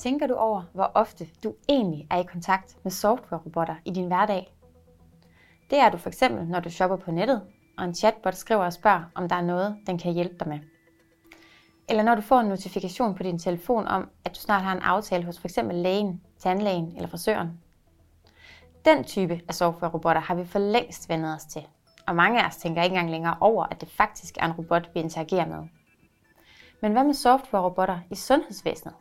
Tænker du over, hvor ofte du egentlig er i kontakt med softwarerobotter i din hverdag? Det er du for eksempel, når du shopper på nettet, og en chatbot skriver og spørger, om der er noget, den kan hjælpe dig med. Eller når du får en notifikation på din telefon om, at du snart har en aftale hos f.eks. lægen, tandlægen eller frisøren. Den type af softwarerobotter har vi for længst vendet os til, og mange af os tænker ikke engang længere over, at det faktisk er en robot, vi interagerer med. Men hvad med softwarerobotter i sundhedsvæsenet?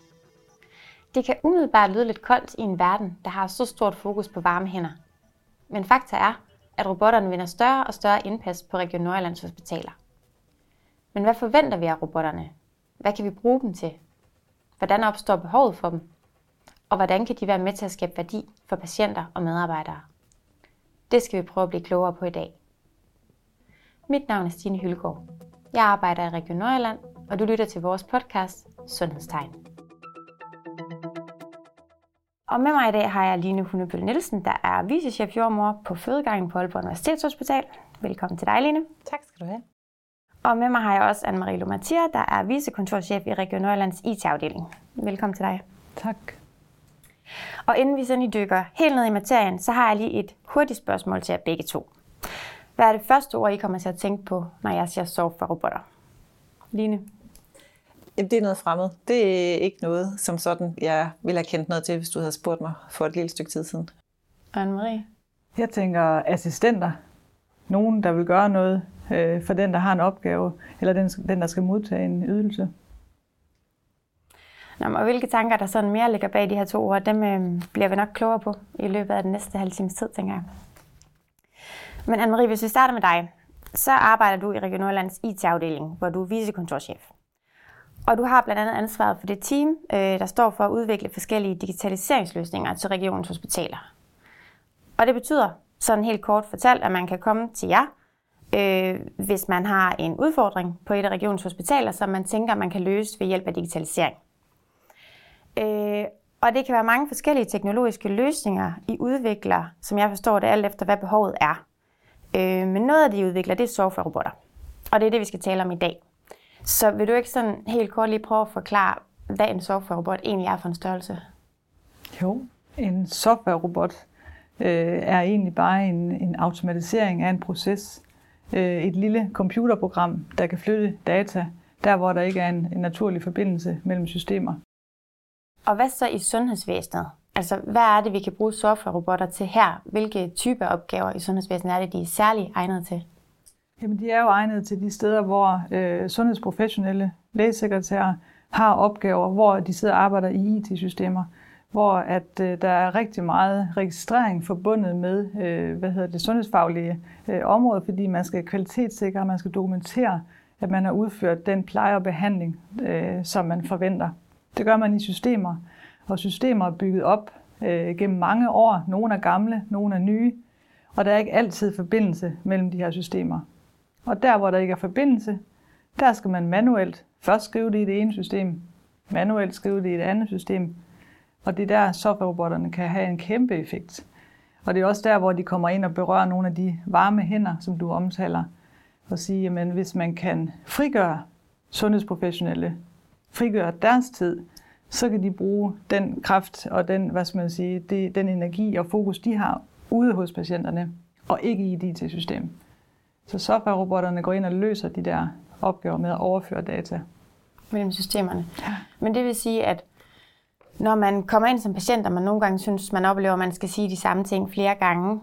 Det kan umiddelbart lyde lidt koldt i en verden, der har så stort fokus på varme hænder. Men fakta er, at robotterne vinder større og større indpas på Region Nordjyllands hospitaler. Men hvad forventer vi af robotterne? Hvad kan vi bruge dem til? Hvordan opstår behovet for dem? Og hvordan kan de være med til at skabe værdi for patienter og medarbejdere? Det skal vi prøve at blive klogere på i dag. Mit navn er Stine Hylgaard. Jeg arbejder i Region Nordjylland, og du lytter til vores podcast Sundhedstegn. Og med mig i dag har jeg Line Hundebøl Nielsen, der er vicechef jordmor på fødegangen på Aalborg Universitetshospital. Velkommen til dig, Line. Tak skal du have. Og med mig har jeg også Anne-Marie Lomatia, der er vicekontorchef i Region Nordjyllands IT-afdeling. Velkommen til dig. Tak. Og inden vi sådan dykker helt ned i materien, så har jeg lige et hurtigt spørgsmål til jer begge to. Hvad er det første ord, I kommer til at tænke på, når jeg siger software-robotter? Line? Jamen, det er noget fremmed. Det er ikke noget, som sådan, jeg ville have kendt noget til, hvis du havde spurgt mig for et lille stykke tid siden. Anne-Marie? Jeg tænker assistenter. Nogen, der vil gøre noget øh, for den, der har en opgave, eller den, den der skal modtage en ydelse. Nå, og hvilke tanker, der sådan mere ligger bag de her to ord, dem øh, bliver vi nok klogere på i løbet af den næste halve times tid, tænker jeg. Men Anne-Marie, hvis vi starter med dig, så arbejder du i Region Nordlands IT-afdeling, hvor du er vicekontorchef. Og du har blandt andet ansvaret for det team, øh, der står for at udvikle forskellige digitaliseringsløsninger til regionens hospitaler. Og det betyder, sådan helt kort fortalt, at man kan komme til jer, øh, hvis man har en udfordring på et af regionens hospitaler, som man tænker, man kan løse ved hjælp af digitalisering. Øh, og det kan være mange forskellige teknologiske løsninger, I udvikler, som jeg forstår det, alt efter hvad behovet er. Øh, men noget af det, I udvikler, det er softwarerobotter. Og det er det, vi skal tale om i dag. Så vil du ikke sådan helt kort lige prøve at forklare, hvad en software-robot egentlig er for en størrelse? Jo, en software-robot øh, er egentlig bare en, en automatisering af en proces. Øh, et lille computerprogram, der kan flytte data, der hvor der ikke er en, en naturlig forbindelse mellem systemer. Og hvad så i sundhedsvæsenet? Altså, hvad er det, vi kan bruge software-robotter til her? Hvilke typer opgaver i sundhedsvæsenet er det, de er særligt egnet til? Jamen, de er jo egnet til de steder, hvor øh, sundhedsprofessionelle lægesekretærer har opgaver, hvor de sidder og arbejder i IT-systemer, hvor at øh, der er rigtig meget registrering forbundet med øh, hvad hedder det, sundhedsfaglige øh, område, fordi man skal kvalitetssikre, man skal dokumentere, at man har udført den pleje og behandling, øh, som man forventer. Det gør man i systemer, og systemer er bygget op øh, gennem mange år. Nogle er gamle, nogle er nye, og der er ikke altid forbindelse mellem de her systemer. Og der, hvor der ikke er forbindelse, der skal man manuelt først skrive det i det ene system, manuelt skrive det i det andet system, og det er der, softwarerobotterne kan have en kæmpe effekt. Og det er også der, hvor de kommer ind og berører nogle af de varme hænder, som du omtaler, og sige, at hvis man kan frigøre sundhedsprofessionelle, frigøre deres tid, så kan de bruge den kraft og den, hvad skal man sige, det, den energi og fokus, de har ude hos patienterne, og ikke i et IT-system. Så software-robotterne går ind og løser de der opgaver med at overføre data. Mellem systemerne. Ja. Men det vil sige, at når man kommer ind som patient, og man nogle gange synes, man oplever, at man skal sige de samme ting flere gange,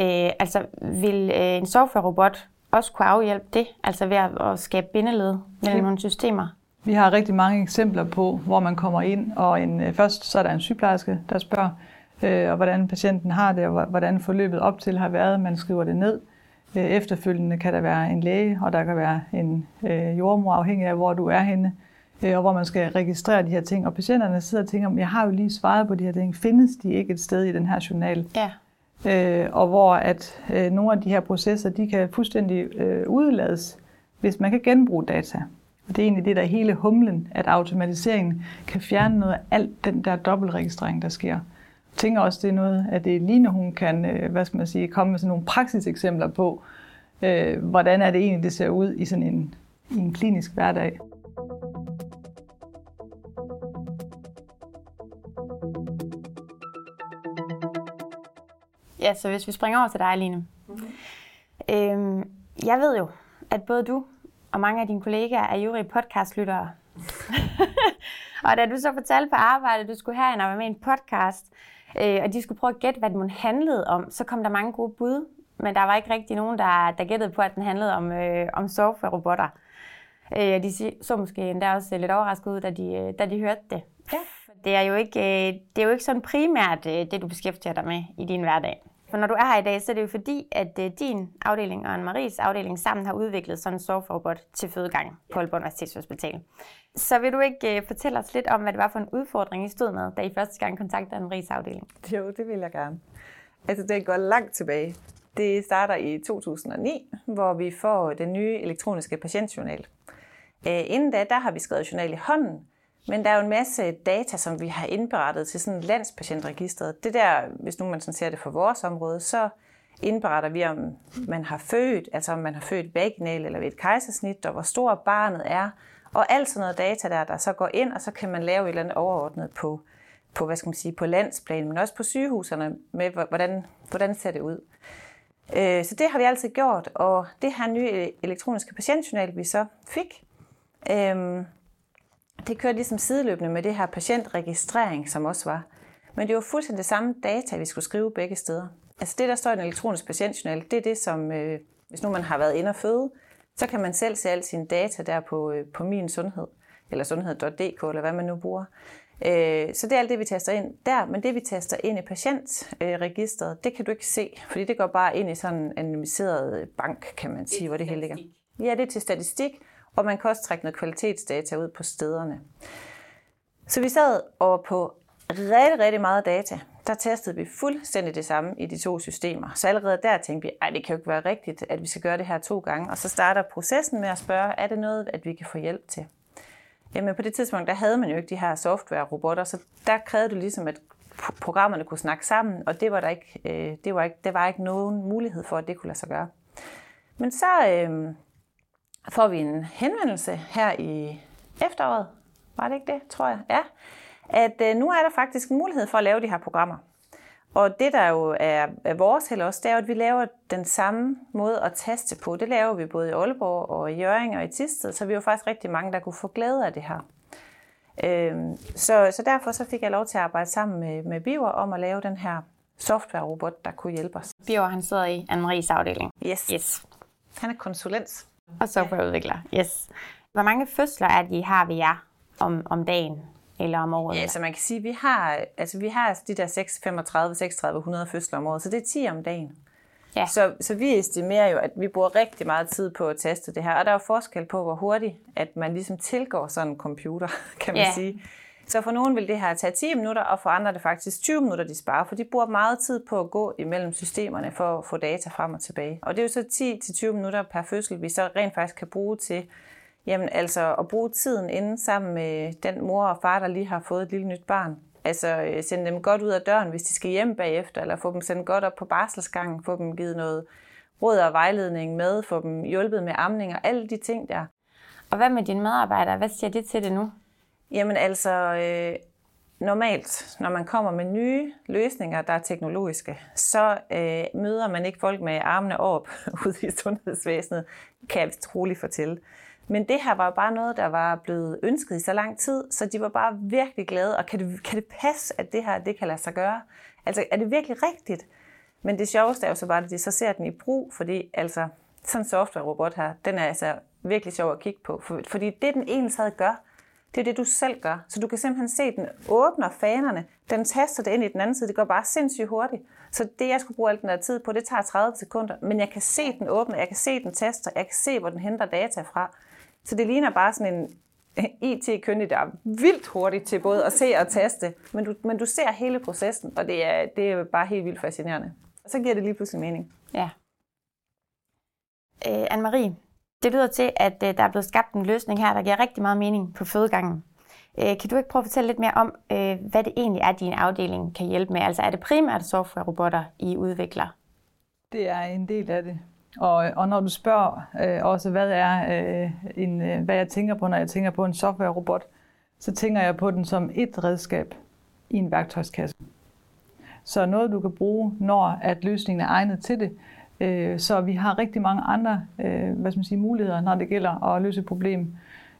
øh, altså vil øh, en software-robot også kunne afhjælpe det, altså ved at, at skabe bindeled mellem ja. nogle systemer? Vi har rigtig mange eksempler på, hvor man kommer ind, og en, øh, først så er der en sygeplejerske, der spørger, øh, og hvordan patienten har det, og hvordan forløbet op til har været. Man skriver det ned. Øh, efterfølgende kan der være en læge, og der kan være en øh, jordmor, afhængig af, hvor du er henne, øh, og hvor man skal registrere de her ting. Og patienterne sidder og tænker, jeg har jo lige svaret på de her ting. Findes de ikke et sted i den her journal? Ja. Øh, og hvor at øh, nogle af de her processer, de kan fuldstændig øh, udlades, hvis man kan genbruge data. Og det er egentlig det, der er hele humlen, at automatiseringen kan fjerne noget af alt den der dobbeltregistrering, der sker tænker også, det er noget af det, Line hun kan øh, hvad skal man sige, komme med sådan nogle praksiseksempler på, øh, hvordan er det egentlig, det ser ud i sådan en, i en klinisk hverdag. Ja, så hvis vi springer over til dig, Line. Mm-hmm. Øhm, jeg ved jo, at både du og mange af dine kollegaer er jurige podcastlyttere. og da du så fortalte på arbejde, at du skulle have en abonnement podcast, og de skulle prøve at gætte, hvad den handlede om, så kom der mange gode bud, men der var ikke rigtig nogen, der, der gættede på, at den handlede om, øh, om software-robotter. Øh, de så måske endda også lidt overrasket ud, da de, øh, da de hørte det. Ja. Det er jo ikke, øh, det er jo ikke sådan primært øh, det, du beskæftiger dig med i din hverdag. For når du er her i dag, så er det jo fordi, at øh, din afdeling og Anne-Maries afdeling sammen har udviklet sådan en software-robot til fødegang på Aalborg Universitetshospital. Så vil du ikke fortælle os lidt om, hvad det var for en udfordring, I stod med, da I første gang kontaktede Anne-Maries afdeling? Jo, det vil jeg gerne. Altså, det går langt tilbage. Det starter i 2009, hvor vi får den nye elektroniske patientjournal. Inden da, der har vi skrevet journal i hånden, men der er jo en masse data, som vi har indberettet til sådan landspatientregisteret. Det der, hvis nu man sådan ser det for vores område, så indberetter vi, om man har født, altså om man har født vaginal eller ved et kejsersnit, og hvor stor barnet er, og alt sådan noget data der, der så går ind, og så kan man lave et eller andet overordnet på, på, hvad skal man sige, på landsplan, men også på sygehuserne med, hvordan, hvordan ser det ud. Øh, så det har vi altid gjort, og det her nye øh, elektroniske patientjournal, vi så fik, øhm, det kørte ligesom sideløbende med det her patientregistrering, som også var. Men det var fuldstændig det samme data, vi skulle skrive begge steder. Altså det, der står i en elektronisk patientjournal, det er det, som øh, hvis nu man har været inde og føde, så kan man selv se alle sine data der på, øh, på min sundhed, eller sundhed.dk, eller hvad man nu bruger. Øh, så det er alt det, vi taster ind der, men det, vi taster ind i patientregistret, det kan du ikke se, fordi det går bare ind i sådan en anonymiseret bank, kan man sige, hvor det hele ligger. Ja, det er til statistik, og man kan også trække noget kvalitetsdata ud på stederne. Så vi sad og på rigtig, rigtig meget data, der testede vi fuldstændig det samme i de to systemer. Så allerede der tænkte vi, at det kan jo ikke være rigtigt, at vi skal gøre det her to gange. Og så starter processen med at spørge, er det noget, at vi kan få hjælp til? Jamen på det tidspunkt, der havde man jo ikke de her software-robotter, så der krævede du ligesom, at programmerne kunne snakke sammen, og det var der ikke, øh, det var ikke, det var ikke nogen mulighed for, at det kunne lade sig gøre. Men så, øh, får vi en henvendelse her i efteråret, var det ikke det, tror jeg? Ja, at øh, nu er der faktisk en mulighed for at lave de her programmer. Og det, der jo er, er vores held også, det er, at vi laver den samme måde at taste på. Det laver vi både i Aalborg og i Jørgen og i Tisted, så vi er jo faktisk rigtig mange, der kunne få glæde af det her. Øhm, så, så derfor så fik jeg lov til at arbejde sammen med, med Biver om at lave den her software-robot, der kunne hjælpe os. Biver, han sidder i Anne-Maries afdeling. Yes. yes. Han er konsulent. Og softwareudvikler, yes. Hvor mange fødsler er det, I har ved jer om, om dagen eller om året? Ja, så man kan sige, at vi har, altså, vi har de der 35 3600 fødsler om året, så det er 10 om dagen. Ja. Så, så vi estimerer jo, at vi bruger rigtig meget tid på at teste det her, og der er jo forskel på, hvor hurtigt at man ligesom tilgår sådan en computer, kan man ja. sige. Så for nogen vil det her tage 10 minutter, og for andre er det faktisk 20 minutter, de sparer, for de bruger meget tid på at gå imellem systemerne for at få data frem og tilbage. Og det er jo så 10-20 minutter per fødsel, vi så rent faktisk kan bruge til jamen, altså at bruge tiden inden sammen med den mor og far, der lige har fået et lille nyt barn. Altså øh, sende dem godt ud af døren, hvis de skal hjem bagefter, eller få dem sendt godt op på barselsgangen, få dem givet noget råd og vejledning med, få dem hjulpet med amning og alle de ting der. Og hvad med dine medarbejdere? Hvad siger de til det nu? Jamen altså, øh, normalt, når man kommer med nye løsninger, der er teknologiske, så øh, møder man ikke folk med armene op ude i sundhedsvæsenet, kan jeg troligt fortælle. Men det her var bare noget, der var blevet ønsket i så lang tid, så de var bare virkelig glade, og kan det, kan det passe, at det her det kan lade sig gøre? Altså, er det virkelig rigtigt? Men det sjoveste er jo så bare, at de så ser den i brug, fordi altså, sådan en software-robot her, den er altså virkelig sjov at kigge på. For, fordi det, den egentlig sad gør, det er det, du selv gør. Så du kan simpelthen se, at den åbner fanerne, den taster det ind i den anden side, det går bare sindssygt hurtigt. Så det, jeg skulle bruge al den der tid på, det tager 30 sekunder, men jeg kan se den åbne, jeg kan se den taster, jeg kan se, hvor den henter data fra. Så det ligner bare sådan en IT-kyndig, der er vildt hurtigt til både at se og taste, men du, men du ser hele processen, og det er, det er bare helt vildt fascinerende. Og så giver det lige pludselig mening. Ja. Øh, Anne-Marie, det lyder til, at øh, der er blevet skabt en løsning her, der giver rigtig meget mening på fødegangen. Øh, kan du ikke prøve at fortælle lidt mere om, øh, hvad det egentlig er, din afdeling kan hjælpe med? Altså er det primært software-robotter, I udvikler? Det er en del af det. Og, og når du spørger øh, også, hvad, er, øh, en, øh, hvad jeg tænker på, når jeg tænker på en software-robot, så tænker jeg på den som et redskab i en værktøjskasse. Så noget, du kan bruge, når at løsningen er egnet til det. Øh, så vi har rigtig mange andre øh, hvad skal man sige, muligheder, når det gælder at løse et problem,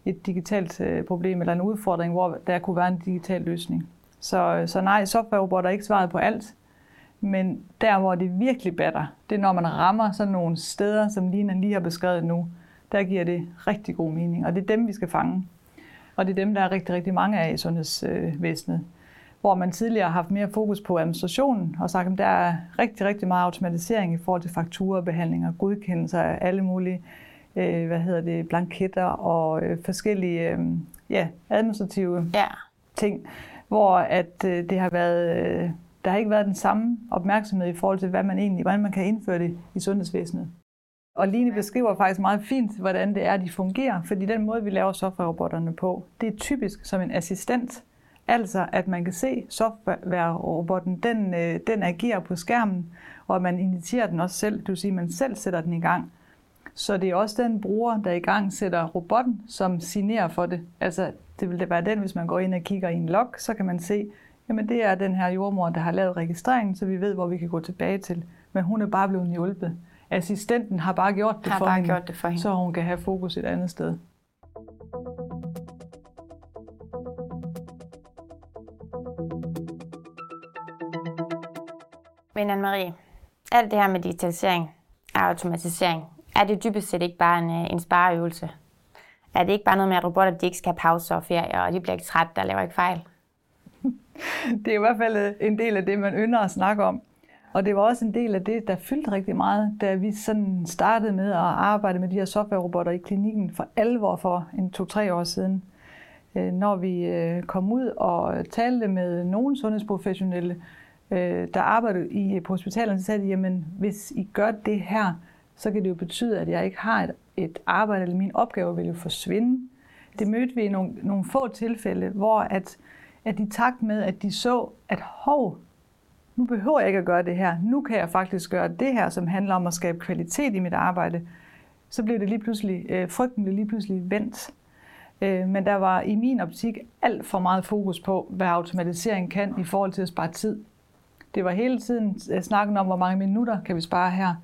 et digitalt øh, problem eller en udfordring, hvor der kunne være en digital løsning. Så, så nej, softwarerobotter er ikke svaret på alt, men der, hvor det virkelig batter, det er, når man rammer sådan nogle steder, som Lina lige har beskrevet nu. Der giver det rigtig god mening, og det er dem, vi skal fange. Og det er dem, der er rigtig, rigtig mange af i sundhedsvæsenet. Hvor man tidligere har haft mere fokus på administrationen og sagt, at der er rigtig, rigtig meget automatisering i forhold til fakturabehandlinger, godkendelser af alle mulige øh, hvad hedder det, blanketter og øh, forskellige øh, ja, administrative ja. ting, hvor at øh, det har været, øh, der har ikke været den samme opmærksomhed i forhold til, hvad man egentlig, hvordan man kan indføre det i sundhedsvæsenet. Og Line beskriver faktisk meget fint, hvordan det er, de fungerer, fordi den måde, vi laver softwarerobotterne på, det er typisk som en assistent. Altså, at man kan se softwarerobotten, den, øh, den agerer på skærmen, og at man initierer den også selv, det vil sige, at man selv sætter den i gang. Så det er også den bruger, der i gang sætter robotten, som signerer for det. Altså, det vil det være den, hvis man går ind og kigger i en log, så kan man se, jamen det er den her jordmor, der har lavet registreringen, så vi ved, hvor vi kan gå tilbage til. Men hun er bare blevet hjulpet. Assistenten har bare gjort det, har for, bare hende, gjort det for hende, så hun kan have fokus et andet sted. Men Anne-Marie, alt det her med digitalisering og automatisering, er det dybest set ikke bare en, øh, en spareøvelse? Er det ikke bare noget med, at robotter de ikke skal have pause og ferie, og de bliver ikke trætte, der laver ikke fejl? det er i hvert fald øh, en del af det, man ynder at snakke om. Og det var også en del af det, der fyldte rigtig meget, da vi sådan startede med at arbejde med de her softwarerobotter i klinikken for alvor for en to-tre år siden. Øh, når vi kom ud og talte med nogle sundhedsprofessionelle, øh, der arbejdede i, øh, på hospitalerne, så sagde de, jamen hvis I gør det her, så kan det jo betyde, at jeg ikke har et, et arbejde, eller min opgave vil jo forsvinde. Det mødte vi i nogle, nogle få tilfælde, hvor at, at i takt med, at de så, at hov, nu behøver jeg ikke at gøre det her, nu kan jeg faktisk gøre det her, som handler om at skabe kvalitet i mit arbejde, så blev det lige pludselig, øh, frygten blev lige pludselig vendt. Øh, men der var i min optik alt for meget fokus på, hvad automatisering kan i forhold til at spare tid. Det var hele tiden øh, snakken om, hvor mange minutter kan vi spare her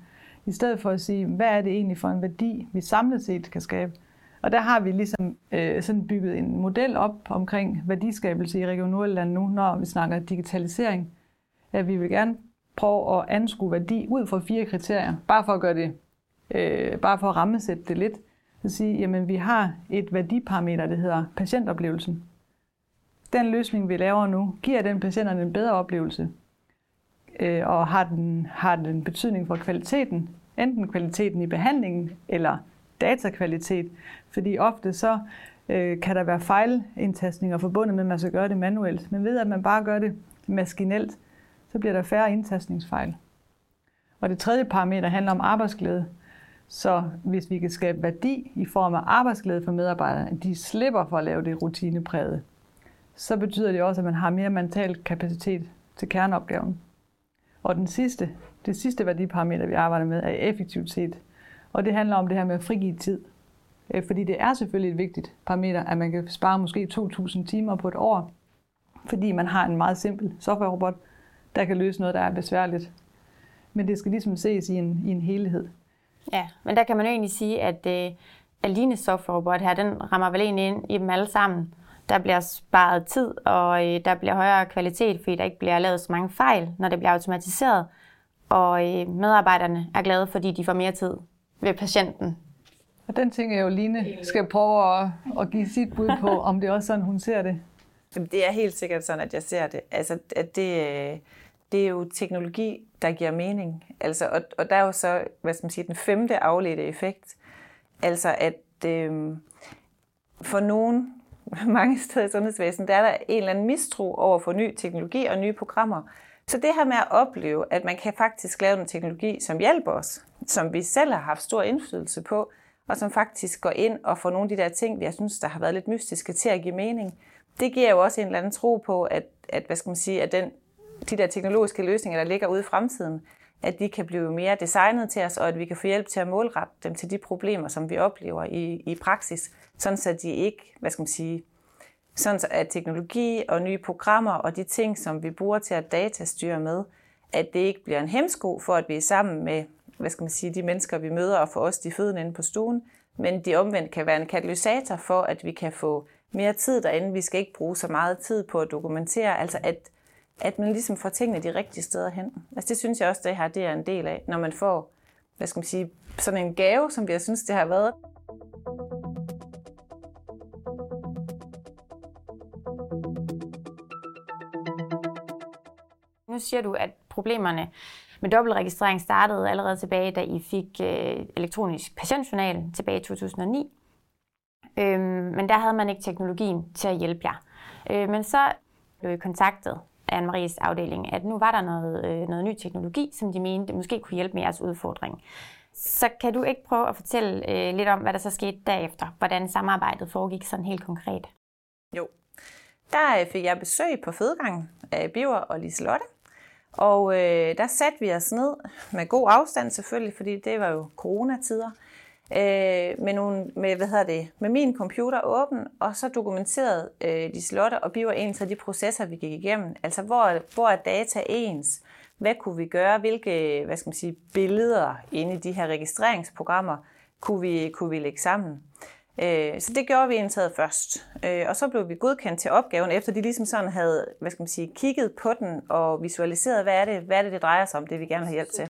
i stedet for at sige, hvad er det egentlig for en værdi, vi samlet set kan skabe. Og der har vi ligesom øh, sådan bygget en model op omkring værdiskabelse i Region Nordjylland nu, når vi snakker digitalisering. At vi vil gerne prøve at anskue værdi ud fra fire kriterier, bare for at gøre det, øh, bare for at rammesætte det lidt. Så sige, jamen vi har et værdiparameter, der hedder patientoplevelsen. Den løsning, vi laver nu, giver den patienterne en bedre oplevelse øh, og har den, har den betydning for kvaliteten, enten kvaliteten i behandlingen eller datakvalitet, fordi ofte så øh, kan der være fejlindtastninger forbundet med, at man skal gøre det manuelt. Men ved at man bare gør det maskinelt, så bliver der færre indtastningsfejl. Og det tredje parameter handler om arbejdsglæde. Så hvis vi kan skabe værdi i form af arbejdsglæde for medarbejderne, at de slipper for at lave det rutinepræget, så betyder det også, at man har mere mental kapacitet til kerneopgaven. Og den sidste, det sidste værdiparameter, vi arbejder med, er effektivitet. Og det handler om det her med at frigive tid. Øh, fordi det er selvfølgelig et vigtigt parameter, at man kan spare måske 2.000 timer på et år, fordi man har en meget simpel software-robot, der kan løse noget, der er besværligt. Men det skal ligesom ses i en, i en helhed. Ja, men der kan man jo egentlig sige, at øh, Alines software-robot her, den rammer vel egentlig ind i dem alle sammen der bliver sparet tid, og øh, der bliver højere kvalitet, fordi der ikke bliver lavet så mange fejl, når det bliver automatiseret. Og øh, medarbejderne er glade, fordi de får mere tid ved patienten. Og den ting er jo, Line skal prøve at, at give sit bud på, om det er også sådan, hun ser det. Det er helt sikkert sådan, at jeg ser det. Altså, at det, øh, det er jo teknologi, der giver mening. Altså, og, og der er jo så, hvad skal man sige, den femte afledte effekt. Altså, at øh, for nogen mange steder i sundhedsvæsenet, der er der en eller anden mistro over for ny teknologi og nye programmer. Så det her med at opleve, at man kan faktisk lave en teknologi, som hjælper os, som vi selv har haft stor indflydelse på, og som faktisk går ind og får nogle af de der ting, jeg synes, der har været lidt mystiske til at give mening, det giver jo også en eller anden tro på, at, at, hvad skal man sige, at den, de der teknologiske løsninger, der ligger ude i fremtiden, at de kan blive mere designet til os, og at vi kan få hjælp til at målrette dem til de problemer, som vi oplever i, i praksis, sådan så de ikke, hvad skal man sige, sådan at teknologi og nye programmer og de ting, som vi bruger til at datastyre med, at det ikke bliver en hemsko for, at vi er sammen med hvad skal man sige, de mennesker, vi møder, og for os de fødende inde på stuen, men de omvendt kan være en katalysator for, at vi kan få mere tid derinde. Vi skal ikke bruge så meget tid på at dokumentere, altså at, at man ligesom får tingene de rigtige steder hen. Altså det synes jeg også, det her det er en del af, når man får hvad skal man sige, sådan en gave, som jeg synes, det har været. Nu siger du, at problemerne med dobbeltregistrering startede allerede tilbage, da I fik øh, elektronisk patientjournal tilbage i 2009. Øhm, men der havde man ikke teknologien til at hjælpe jer. Øh, men så blev I kontaktet af Anne-Maries afdeling, at nu var der noget, øh, noget ny teknologi, som de mente måske kunne hjælpe med jeres udfordring. Så kan du ikke prøve at fortælle øh, lidt om, hvad der så skete derefter? Hvordan samarbejdet foregik sådan helt konkret? Jo. Der øh, fik jeg besøg på fødegangen af Biver og Liselotte. Og øh, der satte vi os ned med god afstand selvfølgelig, fordi det var jo coronatider. Øh, med, nogle, med, hvad hedder det, med min computer åben, og så dokumenterede øh, de slotte og biver ens af de processer, vi gik igennem. Altså, hvor, hvor er data ens? Hvad kunne vi gøre? Hvilke hvad skal man sige, billeder inde i de her registreringsprogrammer kunne vi, kunne vi lægge sammen? Øh, så det gjorde vi indtaget først. Øh, og så blev vi godkendt til opgaven, efter de ligesom sådan havde hvad skal man sige, kigget på den og visualiseret, hvad er, det, hvad er det, det drejer sig om, det vi gerne vil have hjælp til.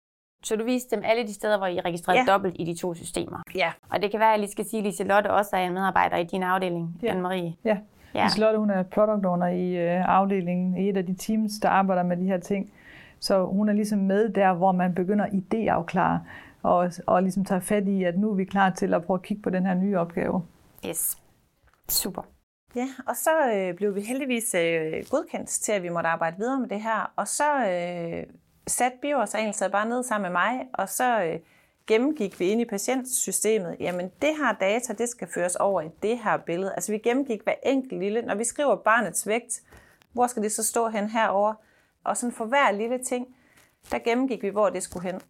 Så du viste dem alle de steder, hvor I registrerede ja. dobbelt i de to systemer? Ja. Og det kan være, at jeg lige skal sige, at Liselotte også er en medarbejder i din afdeling, ja. Anne-Marie. Ja. ja. Liselotte hun er product owner i øh, afdelingen, i et af de teams, der arbejder med de her ting. Så hun er ligesom med der, hvor man begynder at idéafklare og, og ligesom tager fat i, at nu er vi klar til at prøve at kigge på den her nye opgave. Yes. Super. Ja, og så øh, blev vi heldigvis øh, godkendt til, at vi måtte arbejde videre med det her. Og så øh, satte BIOS sig bare ned sammen med mig, og så øh, gennemgik vi ind i patientsystemet. Jamen, det her data, det skal føres over i det her billede. Altså, vi gennemgik hver enkelt lille. Når vi skriver barnets vægt, hvor skal det så stå hen herover? Og sådan for hver lille ting, der gennemgik vi, hvor det skulle hen.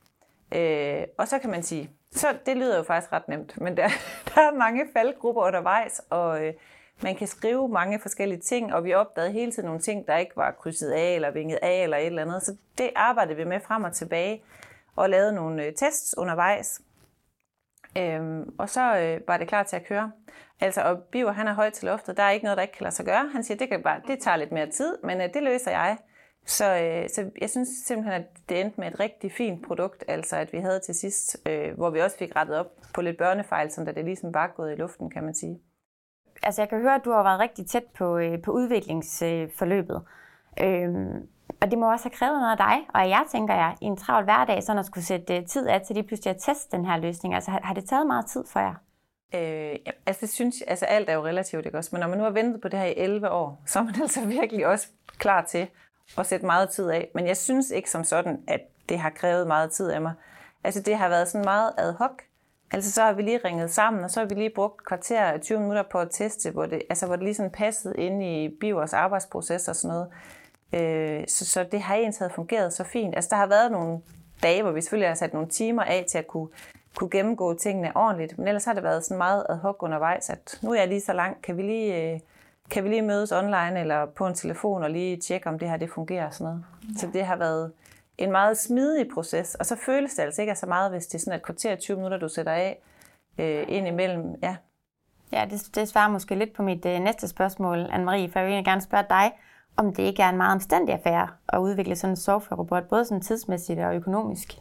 Øh, og så kan man sige, så det lyder jo faktisk ret nemt, men der, der er mange faldgrupper undervejs, og øh, man kan skrive mange forskellige ting, og vi opdagede hele tiden nogle ting, der ikke var krydset af, eller vinget af, eller et eller andet. Så det arbejdede vi med frem og tilbage, og lavede nogle øh, tests undervejs. Øhm, og så øh, var det klar til at køre. Altså, og Biver, han er højt til loftet. Der er ikke noget, der ikke kan lade sig gøre. Han siger, det, kan bare, det tager lidt mere tid, men øh, det løser jeg. Så, øh, så jeg synes simpelthen, at det endte med et rigtig fint produkt, altså at vi havde til sidst, øh, hvor vi også fik rettet op på lidt børnefejl, som da det ligesom bare gået i luften, kan man sige. Altså jeg kan høre, at du har været rigtig tæt på, øh, på udviklingsforløbet. Øh, og det må også have krævet noget af dig, og jeg tænker jeg, i en travl hverdag, sådan at skulle sætte øh, tid af til lige pludselig at teste den her løsning. Altså har, har det taget meget tid for jer? Øh, ja, altså, det synes, altså alt er jo relativt, ikke også? Men når man nu har ventet på det her i 11 år, så er man altså virkelig også klar til at sætte meget tid af. Men jeg synes ikke som sådan, at det har krævet meget tid af mig. Altså det har været sådan meget ad hoc. Altså så har vi lige ringet sammen, og så har vi lige brugt kvarter 20 minutter på at teste, hvor det, altså, hvor det lige sådan passede ind i Bivers arbejdsproces og sådan noget. Øh, så, så det har egentlig fungeret så fint. Altså der har været nogle dage, hvor vi selvfølgelig har sat nogle timer af til at kunne, kunne gennemgå tingene ordentligt, men ellers har det været sådan meget ad hoc undervejs, at nu er jeg lige så langt, kan vi lige... Øh, kan vi lige mødes online eller på en telefon og lige tjekke, om det her det fungerer og sådan noget. Ja. Så det har været en meget smidig proces, og så føles det altså ikke så meget, hvis det er sådan et kvarter 20 minutter, du sætter af øh, ind imellem. Ja, ja det, det svarer måske lidt på mit øh, næste spørgsmål, Anne-Marie, for jeg vil gerne spørge dig, om det ikke er en meget omstændig affære at udvikle sådan en software-robot, både sådan tidsmæssigt og økonomisk.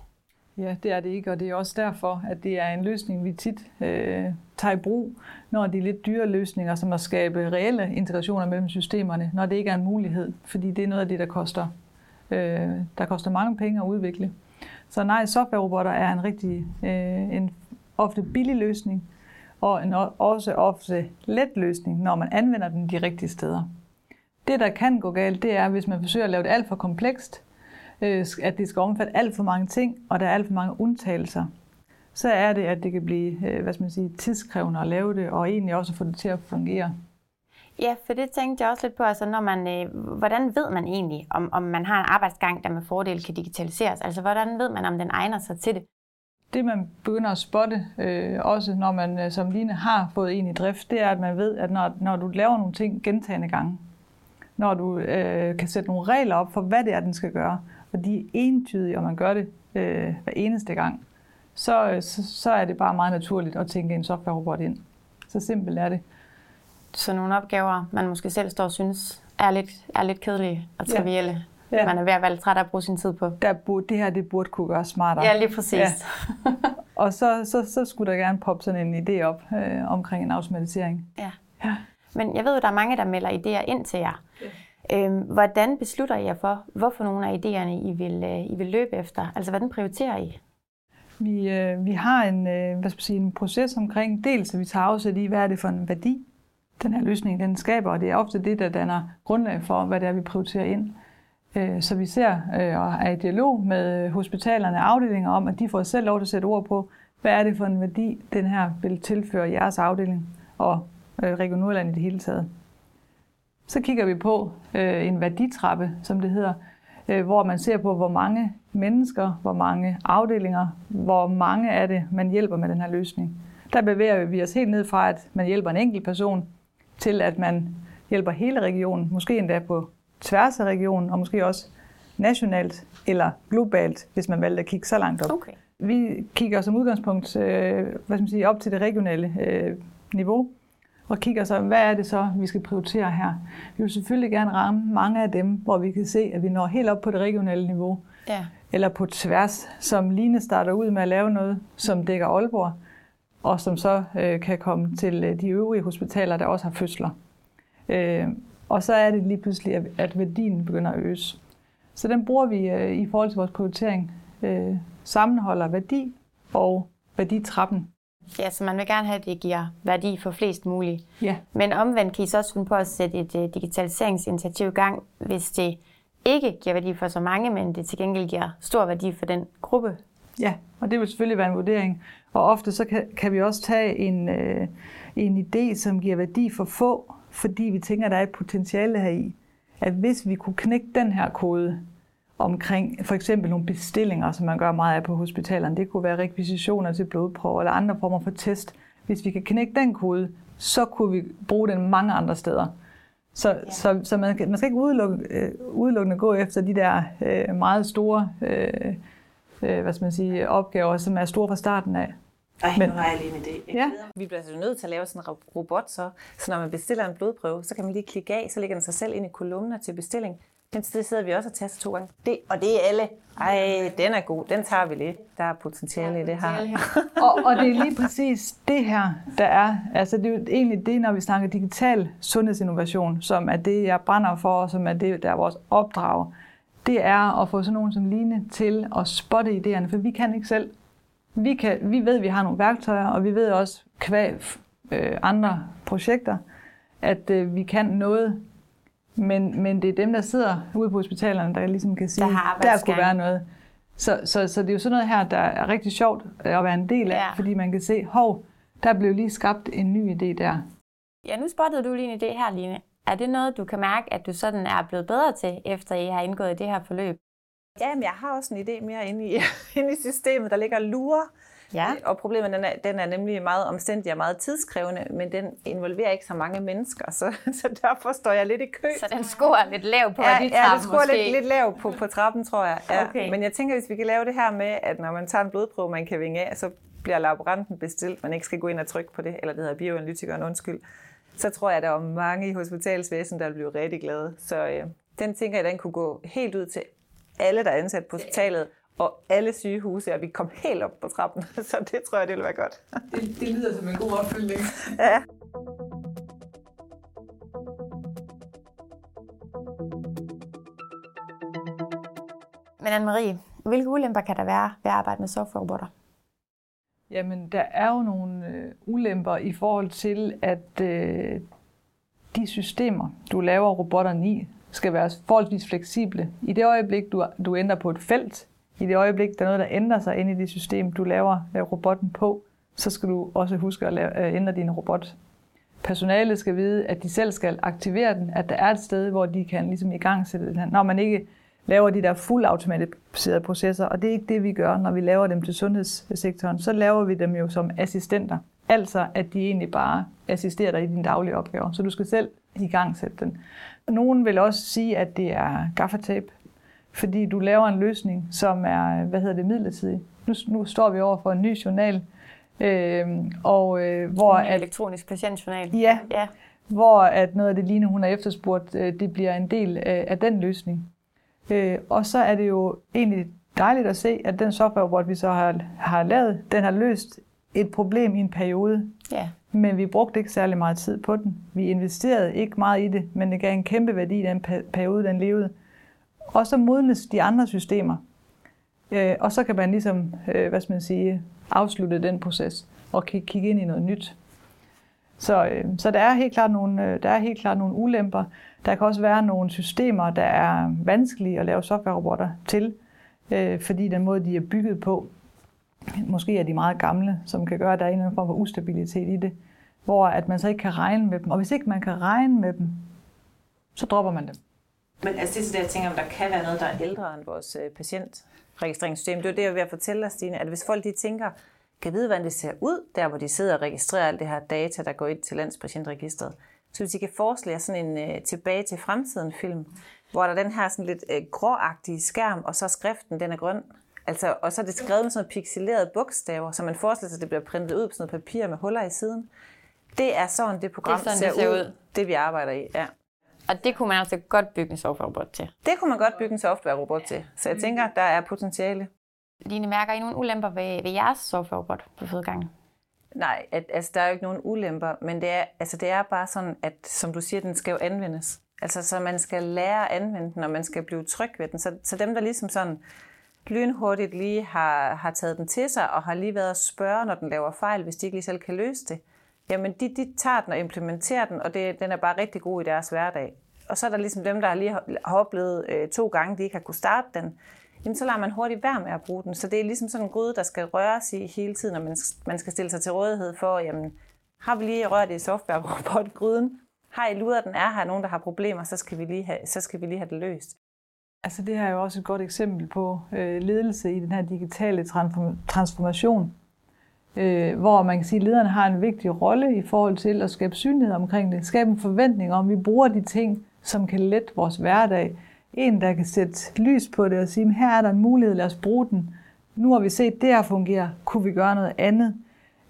Ja, det er det ikke, og det er også derfor, at det er en løsning, vi tit øh, tager i brug, når det er lidt dyre løsninger, som at skabe reelle integrationer mellem systemerne, når det ikke er en mulighed, fordi det er noget af det, der koster, øh, der koster mange penge at udvikle. Så nej, softwarerobotter er en rigtig, øh, en ofte billig løsning, og en også ofte let løsning, når man anvender den de rigtige steder. Det, der kan gå galt, det er, hvis man forsøger at lave det alt for komplekst, øh, at det skal omfatte alt for mange ting, og der er alt for mange undtagelser, så er det, at det kan blive øh, hvad skal man sige, tidskrævende at lave det, og egentlig også at få det til at fungere. Ja, for det tænkte jeg også lidt på, altså når man, øh, hvordan ved man egentlig, om, om man har en arbejdsgang, der med fordel kan digitaliseres? Altså hvordan ved man, om den egner sig til det? det, man begynder at spotte, øh, også når man øh, som Line har fået en i drift, det er, at man ved, at når, når du laver nogle ting gentagende gange, når du øh, kan sætte nogle regler op for, hvad det er, den skal gøre, og de er entydige, og man gør det øh, hver eneste gang, så, øh, så, så er det bare meget naturligt at tænke en software-robot ind. Så simpelt er det. Så nogle opgaver, man måske selv står og synes, er lidt, er lidt kedelige og trivielle. Ja. Ja. Man er ved at være lidt træt af at bruge sin tid på. Der burde, det her det burde kunne gøre smartere. Ja, lige præcis. Ja. og så, så, så skulle der gerne poppe sådan en idé op øh, omkring en automatisering. Ja. ja. Men jeg ved jo, der er mange, der melder idéer ind til jer. Ja. Øhm, hvordan beslutter I jer for, hvorfor nogle af idéerne I vil, øh, I vil løbe efter? Altså, hvordan prioriterer I? Vi, øh, vi har en, øh, hvad skal sige, en proces omkring, dels at vi tager afsæt i, hvad er det for en værdi, den her løsning den skaber, og det er ofte det, der danner grundlag for, hvad det er, vi prioriterer ind. Øh, så vi ser øh, og er i dialog med hospitalerne og afdelinger om, at de får selv lov til at sætte ord på, hvad er det for en værdi, den her vil tilføre jeres afdeling og øh, Region i det hele taget. Så kigger vi på øh, en værditrappe, som det hedder, hvor man ser på, hvor mange mennesker, hvor mange afdelinger, hvor mange er det, man hjælper med den her løsning. Der bevæger vi os helt ned fra, at man hjælper en enkelt person, til at man hjælper hele regionen, måske endda på tværs af regionen, og måske også nationalt eller globalt, hvis man valgte at kigge så langt op. Okay. Vi kigger som udgangspunkt øh, hvad skal man sige, op til det regionale øh, niveau, og kigger så, hvad er det så, vi skal prioritere her. Vi vil selvfølgelig gerne ramme mange af dem, hvor vi kan se, at vi når helt op på det regionale niveau, ja. eller på tværs, som Line starter ud med at lave noget, som dækker Aalborg, og som så øh, kan komme til øh, de øvrige hospitaler, der også har fødsler. Øh, og så er det lige pludselig, at værdien begynder at øges. Så den bruger vi øh, i forhold til vores prioritering. Øh, sammenholder værdi og værditrappen. Ja, så man vil gerne have, at det giver værdi for flest muligt. Ja. Men omvendt kan I så også finde på at sætte et uh, digitaliseringsinitiativ i gang, hvis det ikke giver værdi for så mange, men det til gengæld giver stor værdi for den gruppe. Ja, og det vil selvfølgelig være en vurdering. Og ofte så kan, kan vi også tage en, øh, en idé, som giver værdi for få, fordi vi tænker, at der er et potentiale her i, at hvis vi kunne knække den her kode omkring for eksempel nogle bestillinger, som man gør meget af på hospitalerne, det kunne være rekvisitioner til blodprøver eller andre former for test. Hvis vi kan knække den kode, så kunne vi bruge den mange andre steder. Så, ja. så, så man, man skal ikke udelukke, øh, udelukkende gå efter de der øh, meget store øh, øh, hvad skal man sige, opgaver, som er store fra starten af. Ej, Men, nu har jeg lige en idé. Ja. Vi bliver altså nødt til at lave sådan en robot, så, så når man bestiller en blodprøve, så kan man lige klikke af, så lægger den sig selv ind i kolumner til bestilling. Men det sidder vi også og taster to gange. Det, og det er alle. Ej, den er god. Den tager vi lige. Der er potentiale i det her. og, og det er lige præcis det her, der er. Altså det er jo egentlig det, når vi snakker digital sundhedsinnovation, som er det, jeg brænder for, og som er det, der er vores opdrag. Det er at få sådan nogen som Line til at spotte idéerne, for vi kan ikke selv vi, kan, vi ved, at vi har nogle værktøjer, og vi ved også, kvæg øh, andre projekter, at øh, vi kan noget. Men, men det er dem, der sidder ude på hospitalerne, der ligesom kan sige, der, der kunne være noget. Så, så, så det er jo sådan noget her, der er rigtig sjovt at være en del af, ja. fordi man kan se, hov, der blev lige skabt en ny idé der. Ja, nu spottede du lige en idé her, Line. Er det noget, du kan mærke, at du sådan er blevet bedre til, efter I har indgået i det her forløb? Ja, men jeg har også en idé mere inde i, inde i systemet, der ligger lurer. Ja. Og problemet den er, den er nemlig meget omstændig og meget tidskrævende, men den involverer ikke så mange mennesker, så, så derfor står jeg lidt i kø. Så den scorer lidt lav på ja, de Ja, den scorer lidt, lidt lav på, på trappen, tror jeg. Ja. Okay. Men jeg tænker, hvis vi kan lave det her med, at når man tager en blodprøve, man kan vinge af, så bliver laboranten bestilt, man ikke skal gå ind og trykke på det, eller det hedder bioanalytikeren, undskyld, så tror jeg, at der er mange i hospitalsvæsen, der vil blive rigtig glade. Så øh, den tænker jeg, den kunne gå helt ud til alle, der er ansat på hospitalet, og alle sygehuse, og vi kom helt op på trappen. Så det tror jeg, det vil være godt. Det, det lyder som en god opfølgning. Ja. Men Anne-Marie, hvilke ulemper kan der være ved at arbejde med softwarerobotter? Jamen, der er jo nogle øh, ulemper i forhold til, at øh, de systemer, du laver robotterne i, skal være forholdsvis fleksible. I det øjeblik, du, du ændrer på et felt, i det øjeblik, der er noget, der ændrer sig inde i det system, du laver robotten på, så skal du også huske at lave, øh, ændre din robot. Personalet skal vide, at de selv skal aktivere den, at der er et sted, hvor de kan ligesom i gang sætte den. Når man ikke laver de der fuldautomatiserede processer, og det er ikke det, vi gør, når vi laver dem til sundhedssektoren. Så laver vi dem jo som assistenter. Altså, at de egentlig bare assisterer dig i dine daglige opgaver. Så du skal selv i gang sætte den. Nogen vil også sige, at det er gaffatape, fordi du laver en løsning, som er, hvad hedder det, midlertidig. Nu, nu står vi over for en ny journal, øh, og øh, hvor... En elektronisk patientjournal. Ja, ja, hvor at noget af det lignende, hun har efterspurgt, øh, det bliver en del af, af den løsning. Øh, og så er det jo egentlig dejligt at se, at den softwarerobot, vi så har, har lavet, den har løst et problem i en periode. Ja. Men vi brugte ikke særlig meget tid på den. Vi investerede ikke meget i det, men det gav en kæmpe værdi i den periode, den levede. Og så modnes de andre systemer. Øh, og så kan man ligesom, øh, hvad skal man sige, afslutte den proces og kigge ind i noget nyt. Så, øh, så der er helt klart nogle, øh, der er helt klart nogle ulemper. Der kan også være nogle systemer, der er vanskelige at lave softwarerobotter til, øh, fordi den måde, de er bygget på, måske er de meget gamle, som kan gøre, at der er en eller anden form for ustabilitet i det, hvor at man så ikke kan regne med dem. Og hvis ikke man kan regne med dem, så dropper man dem. Men altså det er det, jeg tænker, om der kan være noget, der er ældre end vores øh, patientregistreringssystem. Det er det, jeg er ved at fortælle dig, Stine, at hvis folk de tænker, kan vide, hvordan det ser ud, der hvor de sidder og registrerer alt det her data, der går ind til landspatientregistret. Så hvis de kan forestille sådan en uh, tilbage til fremtiden film, hvor der er den her sådan lidt uh, gråagtige skærm, og så skriften, den er grøn. Altså, og så er det skrevet med sådan noget pixelerede bogstaver, så man forestiller sig, at det bliver printet ud på sådan noget papir med huller i siden. Det er sådan, det program det sådan, ser, det ser ud, ud, det vi arbejder i. Ja. Og det kunne man altså godt bygge en software-robot til. Det kunne man godt bygge en software-robot til. Så jeg tænker, der er potentiale. Line, mærker I nogle ulemper ved, ved jeres software-robot på fødegangen? Nej, at, altså, der er jo ikke nogen ulemper, men det er, altså, det er bare sådan, at som du siger, den skal jo anvendes. Altså, så man skal lære at anvende den, og man skal blive tryg ved den. Så, så dem, der ligesom sådan lynhurtigt lige har, har taget den til sig, og har lige været at spørge, når den laver fejl, hvis de ikke lige selv kan løse det, jamen de, de tager den og implementerer den, og det, den er bare rigtig god i deres hverdag. Og så er der ligesom dem, der lige har, har oplevet øh, to gange, de ikke har kunne starte den, jamen så lader man hurtigt være med at bruge den. Så det er ligesom sådan en gryde, der skal røres i hele tiden, og man, man skal stille sig til rådighed for, jamen, har vi lige rørt i software-robot-gryden? Har I luret, den er her, nogen, der har problemer, så skal vi lige have, så skal vi lige have det løst. Altså det her er jo også et godt eksempel på øh, ledelse i den her digitale transformation, øh, hvor man kan sige, at lederne har en vigtig rolle i forhold til at skabe synlighed omkring det, skabe en forventning om, at vi bruger de ting, som kan lette vores hverdag, en, der kan sætte lys på det og sige, her er der en mulighed, lad os bruge den. Nu har vi set, det her fungerer, kunne vi gøre noget andet?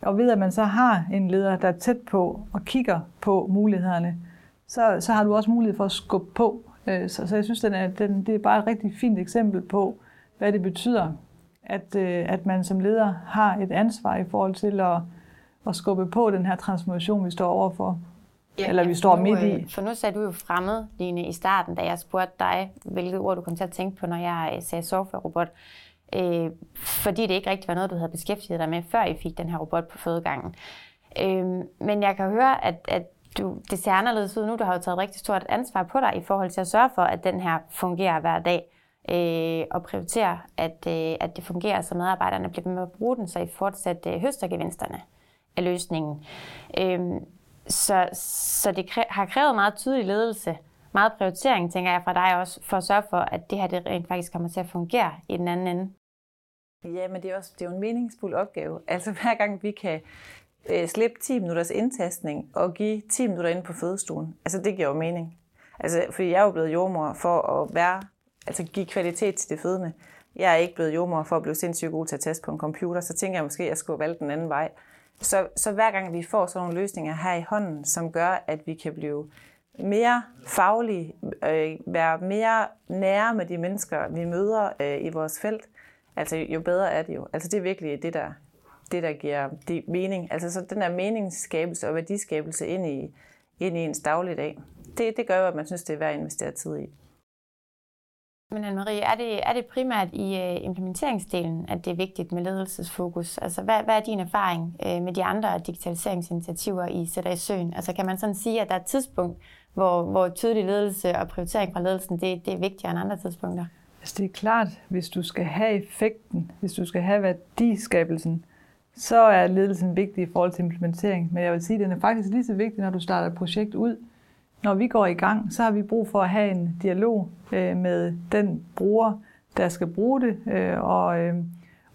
Og ved at man så har en leder, der er tæt på og kigger på mulighederne, så, så har du også mulighed for at skubbe på. Øh, så, så jeg synes, den er, den, det er bare et rigtig fint eksempel på, hvad det betyder, at, øh, at man som leder har et ansvar i forhold til at, at skubbe på den her transformation, vi står overfor. Ja, eller vi står nu, midt i. Øh, for nu sagde du jo fremmed, Line, i starten, da jeg spurgte dig, hvilket ord du kom til at tænke på, når jeg øh, sagde software-robot. Øh, fordi det ikke rigtig var noget, du havde beskæftiget dig med, før I fik den her robot på fødegangen. Øh, men jeg kan høre, at, at du, det ser anderledes ud nu. Du har jo taget rigtig stort ansvar på dig i forhold til at sørge for, at den her fungerer hver dag. Øh, og prioritere, at, øh, at det fungerer, så medarbejderne bliver med at bruge den, så I fortsat øh, høster gevinsterne af løsningen. Øh, så, så det har krævet meget tydelig ledelse, meget prioritering, tænker jeg fra dig også, for at sørge for, at det her det rent faktisk kommer til at fungere i den anden ende. Ja, men det er, også, det er jo en meningsfuld opgave. Altså hver gang vi kan øh, slippe 10 minutters indtastning og give 10 minutter inde på fødestuen, altså det giver jo mening. Altså, fordi jeg er jo blevet jordmor for at være, altså give kvalitet til det fødende. Jeg er ikke blevet jordmor for at blive sindssygt god til at teste på en computer, så tænker jeg måske, at jeg skulle valgt den anden vej. Så, så hver gang vi får sådan nogle løsninger her i hånden, som gør, at vi kan blive mere faglige, øh, være mere nære med de mennesker, vi møder øh, i vores felt, altså jo bedre er det jo. Altså det er virkelig det, der, det, der giver det mening. Altså så den der meningsskabelse og værdiskabelse ind i, ind i ens dagligdag, det, det gør jo, at man synes, det er værd at investere tid i. Men Anne-Marie, er det, er det primært i øh, implementeringsdelen, at det er vigtigt med ledelsesfokus? Altså, hvad, hvad er din erfaring øh, med de andre digitaliseringsinitiativer, I sætter i søen? Altså, kan man sådan sige, at der er et tidspunkt, hvor, hvor tydelig ledelse og prioritering fra ledelsen, det, det er vigtigere end andre tidspunkter? Altså, det er klart, hvis du skal have effekten, hvis du skal have værdiskabelsen, så er ledelsen vigtig i forhold til implementering. Men jeg vil sige, at den er faktisk lige så vigtig, når du starter et projekt ud, når vi går i gang, så har vi brug for at have en dialog øh, med den bruger, der skal bruge det, øh, og, øh,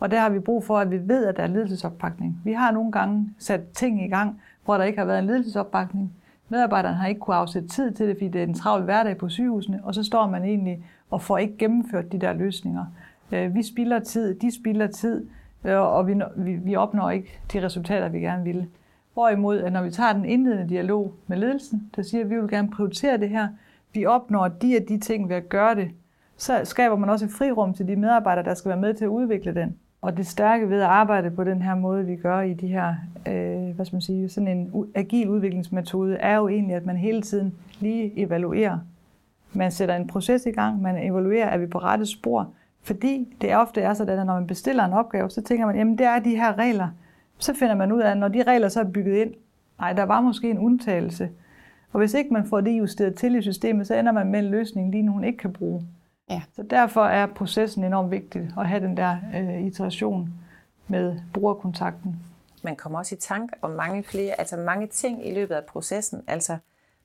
og der har vi brug for, at vi ved, at der er ledelsesopbakning. Vi har nogle gange sat ting i gang, hvor der ikke har været en ledelsesopbakning. Medarbejderne har ikke kunne afsætte tid til det, fordi det er en travl hverdag på sygehusene, og så står man egentlig og får ikke gennemført de der løsninger. Øh, vi spilder tid, de spilder tid, øh, og vi, vi, vi opnår ikke de resultater, vi gerne ville. Hvorimod, at når vi tager den indledende dialog med ledelsen, der siger, at vi vil gerne prioritere det her, vi opnår de og de ting ved at gøre det, så skaber man også et frirum til de medarbejdere, der skal være med til at udvikle den. Og det stærke ved at arbejde på den her måde, vi gør i de her, øh, hvad skal man sige, sådan en agil udviklingsmetode, er jo egentlig, at man hele tiden lige evaluerer. Man sætter en proces i gang, man evaluerer, er vi på rette spor, fordi det ofte er sådan, at når man bestiller en opgave, så tænker man, jamen det er de her regler. Så finder man ud af, at når de regler så er bygget ind, nej, der var måske en undtagelse. Og hvis ikke man får det justeret til i systemet, så ender man med en løsning, lige nu hun ikke kan bruge. Ja. Så derfor er processen enormt vigtig at have den der øh, iteration med brugerkontakten. Man kommer også i tanke om mange flere, altså mange ting i løbet af processen. Altså,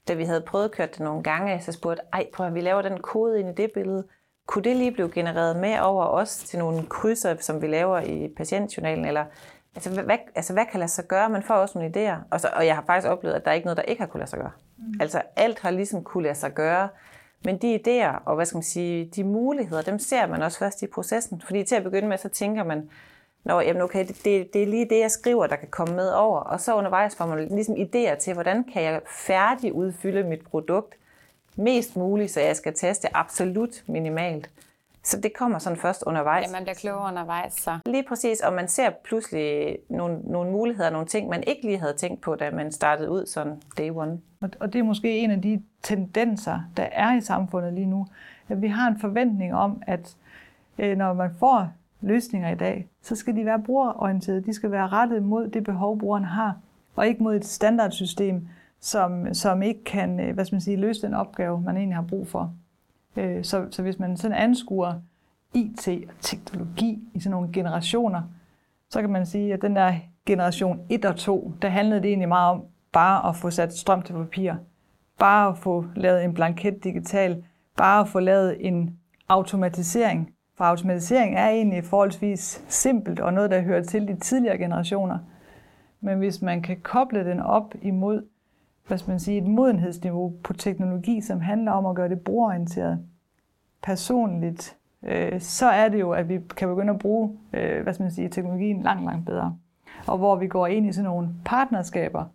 da vi havde prøvet at køre det nogle gange, så spurgte ej, prøv at vi laver den kode ind i det billede. Kunne det lige blive genereret med over os til nogle krydser, som vi laver i patientjournalen? Eller, altså, hvad, altså, hvad kan lade sig gøre? Man får også nogle idéer. Og, så, og jeg har faktisk oplevet, at der er ikke noget, der ikke har kunne lade sig gøre. Mm. Altså, alt har ligesom kunne lade sig gøre. Men de idéer og hvad skal man sige, de muligheder, dem ser man også først i processen. Fordi til at begynde med, så tænker man, Nå, jamen okay, det, det, det er lige det, jeg skriver, der kan komme med over. Og så undervejs får man ligesom idéer til, hvordan kan jeg færdig udfylde mit produkt mest muligt, så jeg skal teste absolut minimalt. Så det kommer sådan først undervejs. Ja, man bliver klogere undervejs. Så. Lige præcis, og man ser pludselig nogle, nogle muligheder, nogle ting, man ikke lige havde tænkt på, da man startede ud sådan day one. Og det er måske en af de tendenser, der er i samfundet lige nu, at vi har en forventning om, at øh, når man får løsninger i dag, så skal de være brugerorienterede. De skal være rettet mod det behov, brugeren har, og ikke mod et standardsystem, som, som ikke kan øh, hvad skal man sige, løse den opgave, man egentlig har brug for. Øh, så, så hvis man sådan anskuer IT og teknologi i sådan nogle generationer, så kan man sige, at den der generation 1 og 2, der handlede det egentlig meget om bare at få sat strøm til papir, bare at få lavet en blanket digital, bare at få lavet en automatisering. For automatisering er egentlig forholdsvis simpelt og noget, der hører til de tidligere generationer. Men hvis man kan koble den op imod hvad skal man sige, et modenhedsniveau på teknologi, som handler om at gøre det brugerorienteret, personligt, øh, så er det jo, at vi kan begynde at bruge øh, hvad skal man sige, teknologien langt, langt bedre. Og hvor vi går ind i sådan nogle partnerskaber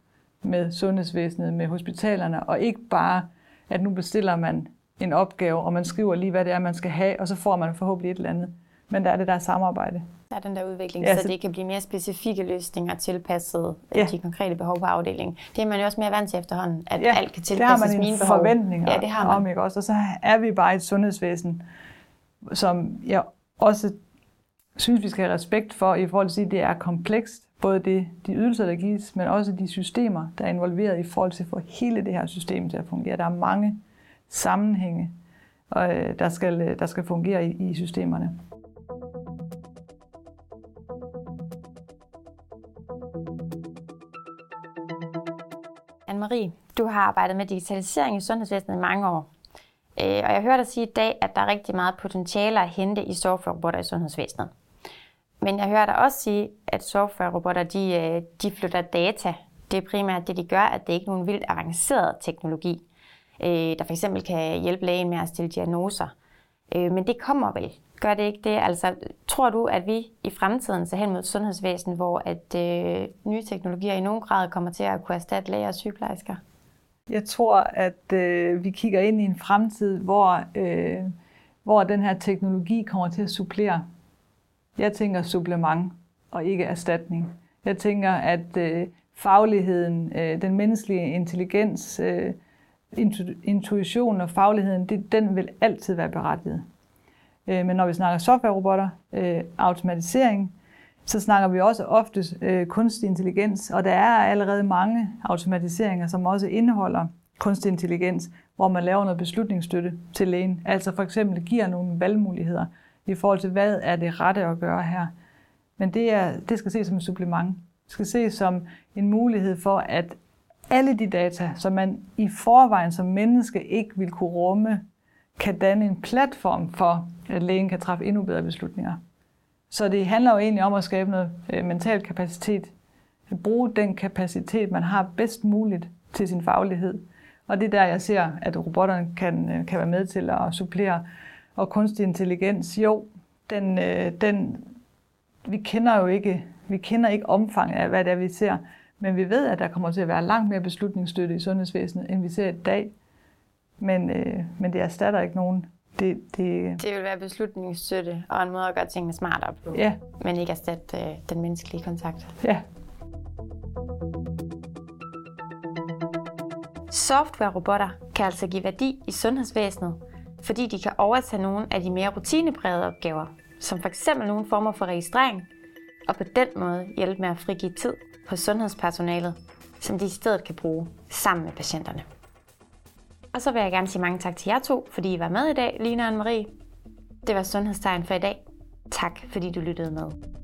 med sundhedsvæsenet, med hospitalerne, og ikke bare, at nu bestiller man en opgave, og man skriver lige, hvad det er, man skal have, og så får man forhåbentlig et eller andet. Men der er det der samarbejde. Der er den der udvikling, ja, så, så det kan blive mere specifikke løsninger tilpasset ja. de konkrete behov på afdelingen. Det er man jo også mere vant til efterhånden, at ja, alt kan tilpasses mine behov. det har man forventninger ja, det har man. om, ikke også? Og så er vi bare et sundhedsvæsen, som jeg også synes, vi skal have respekt for, i forhold til at det er komplekst. Både det, de ydelser, der gives, men også de systemer, der er involveret i forhold til at få hele det her system til at fungere. Der er mange sammenhænge, øh, der skal, der skal fungere i, i systemerne. Marie, du har arbejdet med digitalisering i sundhedsvæsenet i mange år. Øh, og jeg hørte dig sige i dag, at der er rigtig meget potentiale at hente i softwarerobotter i sundhedsvæsenet. Men jeg hører dig også sige, at softwarerobotter de, øh, de flytter data. Det er primært det, de gør, at det ikke er nogen vildt avanceret teknologi, øh, der for eksempel kan hjælpe lægen med at stille diagnoser. Øh, Men det kommer vel Gør det ikke det? Altså, tror du, at vi i fremtiden ser hen mod et sundhedsvæsen, hvor at øh, nye teknologier i nogen grad kommer til at kunne erstatte læger og sygeplejersker? Jeg tror, at øh, vi kigger ind i en fremtid, hvor, øh, hvor den her teknologi kommer til at supplere. Jeg tænker supplement og ikke erstatning. Jeg tænker, at øh, fagligheden, øh, den menneskelige intelligens, øh, intuition og fagligheden, det, den vil altid være berettiget. Øh, men når vi snakker softwarerobotter, øh, automatisering, så snakker vi også ofte øh, kunstig intelligens, og der er allerede mange automatiseringer, som også indeholder kunstig intelligens, hvor man laver noget beslutningsstøtte til lægen. Altså for eksempel giver nogle valgmuligheder i forhold til, hvad er det rette at gøre her. Men det, er, det skal ses som et supplement. Det skal ses som en mulighed for, at alle de data, som man i forvejen som menneske ikke vil kunne rumme, kan danne en platform for, at lægen kan træffe endnu bedre beslutninger. Så det handler jo egentlig om at skabe noget øh, mental kapacitet. At bruge den kapacitet, man har bedst muligt til sin faglighed. Og det er der, jeg ser, at robotterne kan, øh, kan være med til at supplere. Og kunstig intelligens, jo, den, øh, den, vi kender jo ikke, vi kender ikke omfanget af, hvad det er, vi ser. Men vi ved, at der kommer til at være langt mere beslutningsstøtte i sundhedsvæsenet, end vi ser i dag. Men, øh, men det erstatter ikke nogen. Det, det... det vil være beslutningsstøtte og en måde at gøre tingene smartere på. Ja. Men ikke erstatte øh, den menneskelige kontakt. Ja. Software-robotter kan altså give værdi i sundhedsvæsenet, fordi de kan overtage nogle af de mere rutineprægede opgaver, som f.eks. nogle former for registrering, og på den måde hjælpe med at frigive tid på sundhedspersonalet, som de i stedet kan bruge sammen med patienterne. Og så vil jeg gerne sige mange tak til jer to, fordi I var med i dag, Lina og Marie. Det var Sundhedstegn for i dag. Tak, fordi du lyttede med.